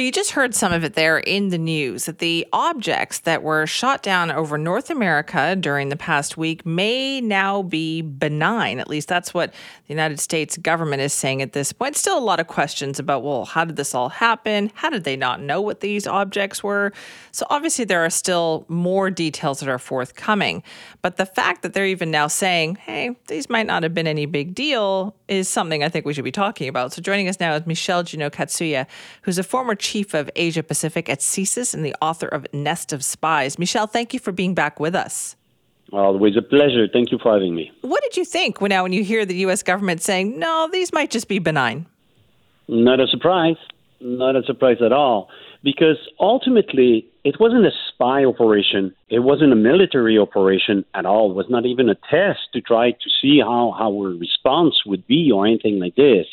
you just heard some of it there in the news that the objects that were shot down over North America during the past week may now be benign. At least that's what the United States government is saying at this point. Still a lot of questions about, well, how did this all happen? How did they not know what these objects were? So obviously, there are still more details that are forthcoming. But the fact that they're even now saying, hey, these might not have been any big deal is something I think we should be talking about. So joining us now is Michel Juneau-Katsuya, who's a former chief of Asia Pacific at CSIS and the author of Nest of Spies. Michel, thank you for being back with us. Always a pleasure. Thank you for having me. What did you think when now when you hear the U.S. government saying, no, these might just be benign? Not a surprise. Not a surprise at all. Because ultimately, it wasn't a spy operation. It wasn't a military operation at all. It was not even a test to try to see how, how our response would be or anything like this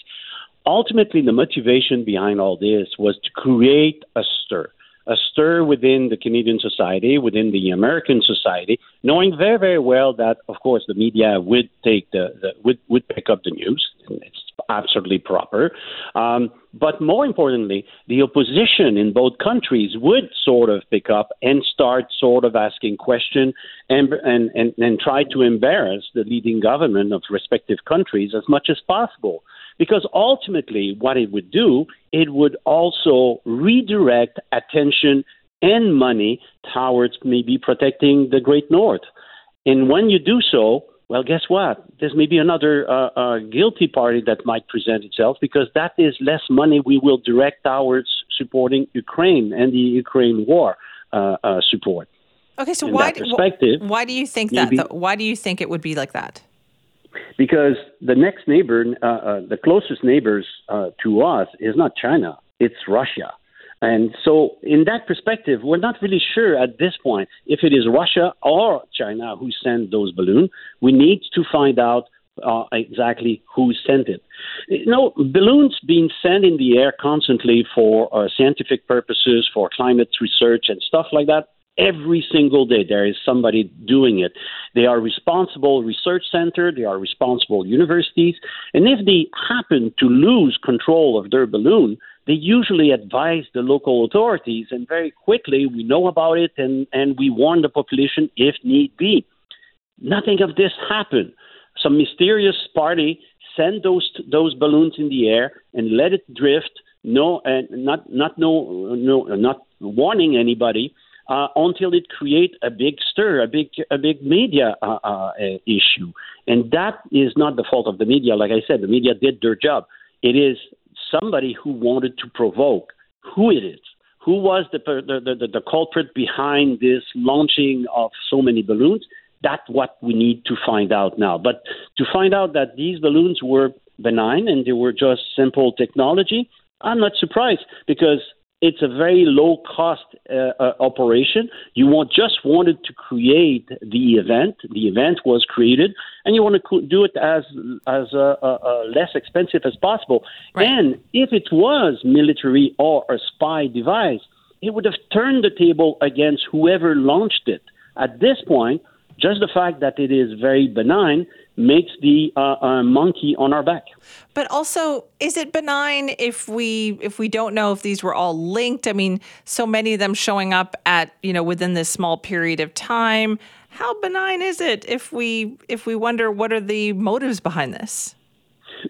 ultimately, the motivation behind all this was to create a stir, a stir within the Canadian society, within the American society, knowing very, very well that, of course, the media would take the, the would would pick up the news. It's absolutely proper. Um, but more importantly, the opposition in both countries would sort of pick up and start sort of asking questions and, and, and, and try to embarrass the leading government of respective countries as much as possible. Because ultimately, what it would do, it would also redirect attention and money towards maybe protecting the Great North. And when you do so, well, guess what? There's maybe another uh, uh, guilty party that might present itself because that is less money we will direct towards supporting Ukraine and the Ukraine war uh, uh support. Okay, so why, do, why do you think maybe, that? Why do you think it would be like that? Because the next neighbor, uh, uh, the closest neighbors uh, to us, is not China; it's Russia. And so, in that perspective, we're not really sure at this point if it is Russia or China who sent those balloons. We need to find out uh, exactly who sent it. You know, balloons being sent in the air constantly for uh, scientific purposes, for climate research and stuff like that, every single day there is somebody doing it. They are responsible research center, they are responsible universities, and if they happen to lose control of their balloon, they usually advise the local authorities, and very quickly we know about it and, and we warn the population if need be. Nothing of this happened. Some mysterious party sent those those balloons in the air and let it drift. No, and not not no no not warning anybody uh, until it create a big stir, a big a big media uh, uh, issue, and that is not the fault of the media. Like I said, the media did their job. It is somebody who wanted to provoke. Who it is? Who was the the, the, the culprit behind this launching of so many balloons? That's what we need to find out now. But to find out that these balloons were benign and they were just simple technology, I'm not surprised because it's a very low cost uh, uh, operation. You want just wanted to create the event. The event was created, and you want to do it as as uh, uh, uh, less expensive as possible. Right. And if it was military or a spy device, it would have turned the table against whoever launched it. At this point, just the fact that it is very benign makes the uh, uh, monkey on our back. But also, is it benign if we if we don't know if these were all linked? I mean, so many of them showing up at you know within this small period of time. How benign is it if we if we wonder what are the motives behind this?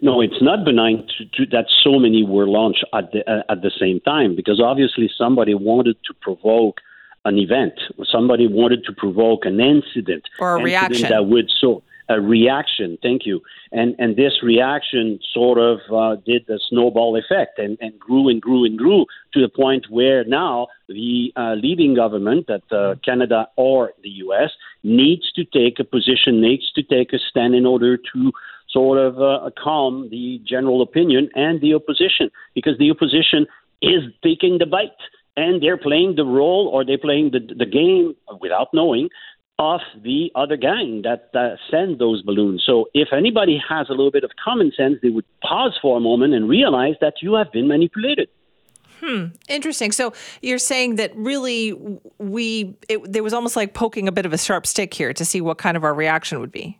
No, it's not benign to, to, that so many were launched at the uh, at the same time because obviously somebody wanted to provoke an event. Somebody wanted to provoke an incident or a reaction that would so a reaction. Thank you. And and this reaction sort of uh, did the snowball effect and, and grew and grew and grew to the point where now the uh, leading government, that uh, Canada or the U.S., needs to take a position, needs to take a stand in order to sort of uh, calm the general opinion and the opposition, because the opposition is taking the bite and they're playing the role or they're playing the, the game without knowing of the other gang that uh, send those balloons. So if anybody has a little bit of common sense, they would pause for a moment and realize that you have been manipulated. Hmm. Interesting. So you're saying that really we it, there was almost like poking a bit of a sharp stick here to see what kind of our reaction would be.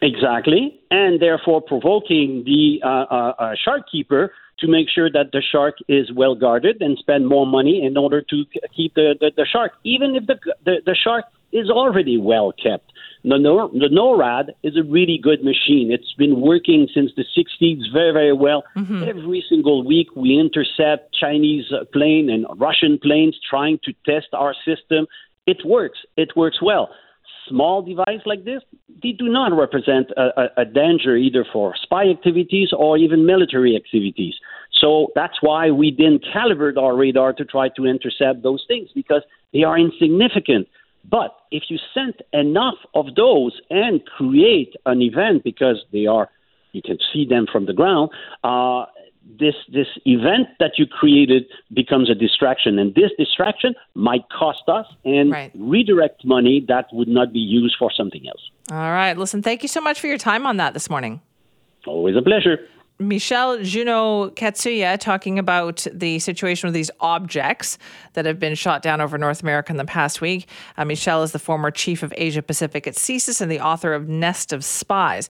Exactly, and therefore provoking the uh, uh, uh shark keeper to make sure that the shark is well guarded and spend more money in order to keep the, the, the shark, even if the, the, the shark is already well kept. The, the NORAD is a really good machine. It's been working since the 60s very, very well. Mm-hmm. Every single week, we intercept Chinese plane and Russian planes trying to test our system. It works. It works well. Small device like this, they do not represent a, a, a danger either for spy activities or even military activities. So that's why we didn't calibrate our radar to try to intercept those things because they are insignificant. But if you send enough of those and create an event because they are, you can see them from the ground. Uh, this this event that you created becomes a distraction, and this distraction might cost us and right. redirect money that would not be used for something else. All right, listen. Thank you so much for your time on that this morning. Always a pleasure. Michel Juneau-Katsuya talking about the situation with these objects that have been shot down over North America in the past week. Uh, Michel is the former chief of Asia Pacific at CSIS and the author of Nest of Spies.